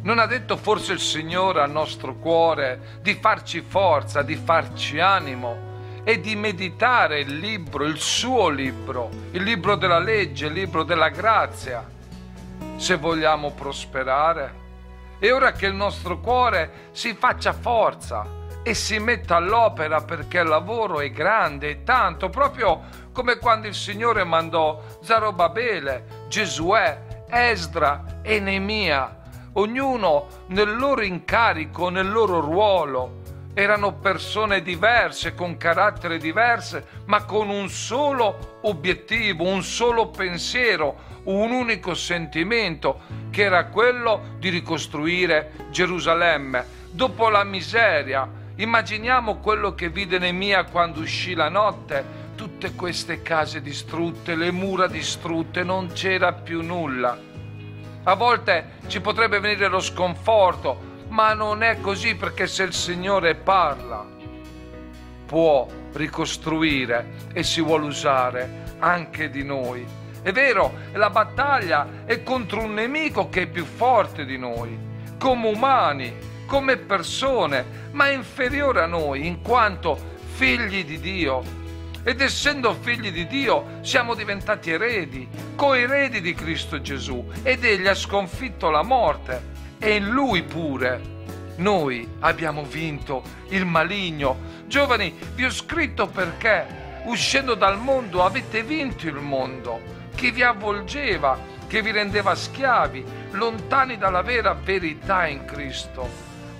Non ha detto forse il Signore al nostro cuore di farci forza, di farci animo e di meditare il libro, il suo libro, il libro della legge, il libro della grazia, se vogliamo prosperare. E ora che il nostro cuore si faccia forza e si metta all'opera perché il lavoro è grande e tanto, proprio come quando il Signore mandò Zarobabele, Gesuè, Esdra e Neemia ognuno nel loro incarico, nel loro ruolo. Erano persone diverse, con carattere diverse, ma con un solo obiettivo, un solo pensiero, un unico sentimento, che era quello di ricostruire Gerusalemme. Dopo la miseria, immaginiamo quello che vide Nemia quando uscì la notte, tutte queste case distrutte, le mura distrutte, non c'era più nulla. A volte ci potrebbe venire lo sconforto, ma non è così perché se il Signore parla, può ricostruire e si vuole usare anche di noi. È vero, la battaglia è contro un nemico che è più forte di noi, come umani, come persone, ma è inferiore a noi in quanto figli di Dio ed essendo figli di Dio siamo diventati eredi, coeredi di Cristo Gesù ed egli ha sconfitto la morte e in lui pure noi abbiamo vinto il maligno. Giovani, vi ho scritto perché uscendo dal mondo avete vinto il mondo che vi avvolgeva, che vi rendeva schiavi, lontani dalla vera verità in Cristo.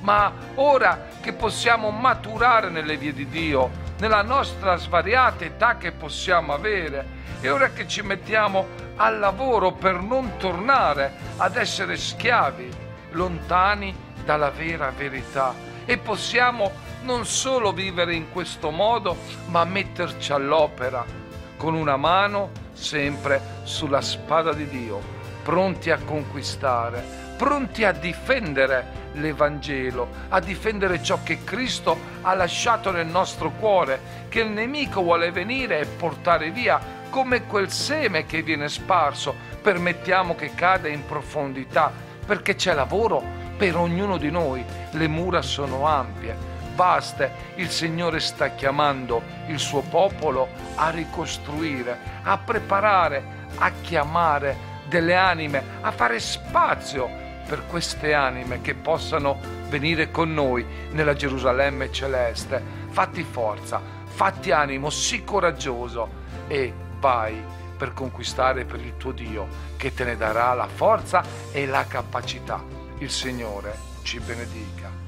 Ma ora che possiamo maturare nelle vie di Dio, nella nostra svariata età che possiamo avere. E ora che ci mettiamo al lavoro per non tornare ad essere schiavi, lontani dalla vera verità. E possiamo non solo vivere in questo modo, ma metterci all'opera, con una mano sempre sulla spada di Dio, pronti a conquistare, pronti a difendere l'Evangelo, a difendere ciò che Cristo ha lasciato nel nostro cuore, che il nemico vuole venire e portare via come quel seme che viene sparso, permettiamo che cada in profondità, perché c'è lavoro per ognuno di noi, le mura sono ampie, vaste, il Signore sta chiamando il suo popolo a ricostruire, a preparare, a chiamare delle anime, a fare spazio per queste anime che possano venire con noi nella Gerusalemme celeste. Fatti forza, fatti animo, sii coraggioso e vai per conquistare per il tuo Dio che te ne darà la forza e la capacità. Il Signore ci benedica.